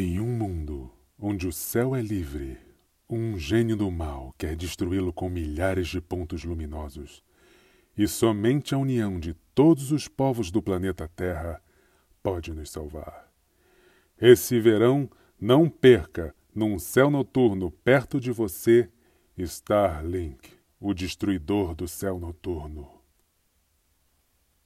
Em um mundo onde o céu é livre, um gênio do mal quer destruí-lo com milhares de pontos luminosos. E somente a união de todos os povos do planeta Terra pode nos salvar. Esse verão, não perca, num céu noturno perto de você, Starlink, o destruidor do céu noturno.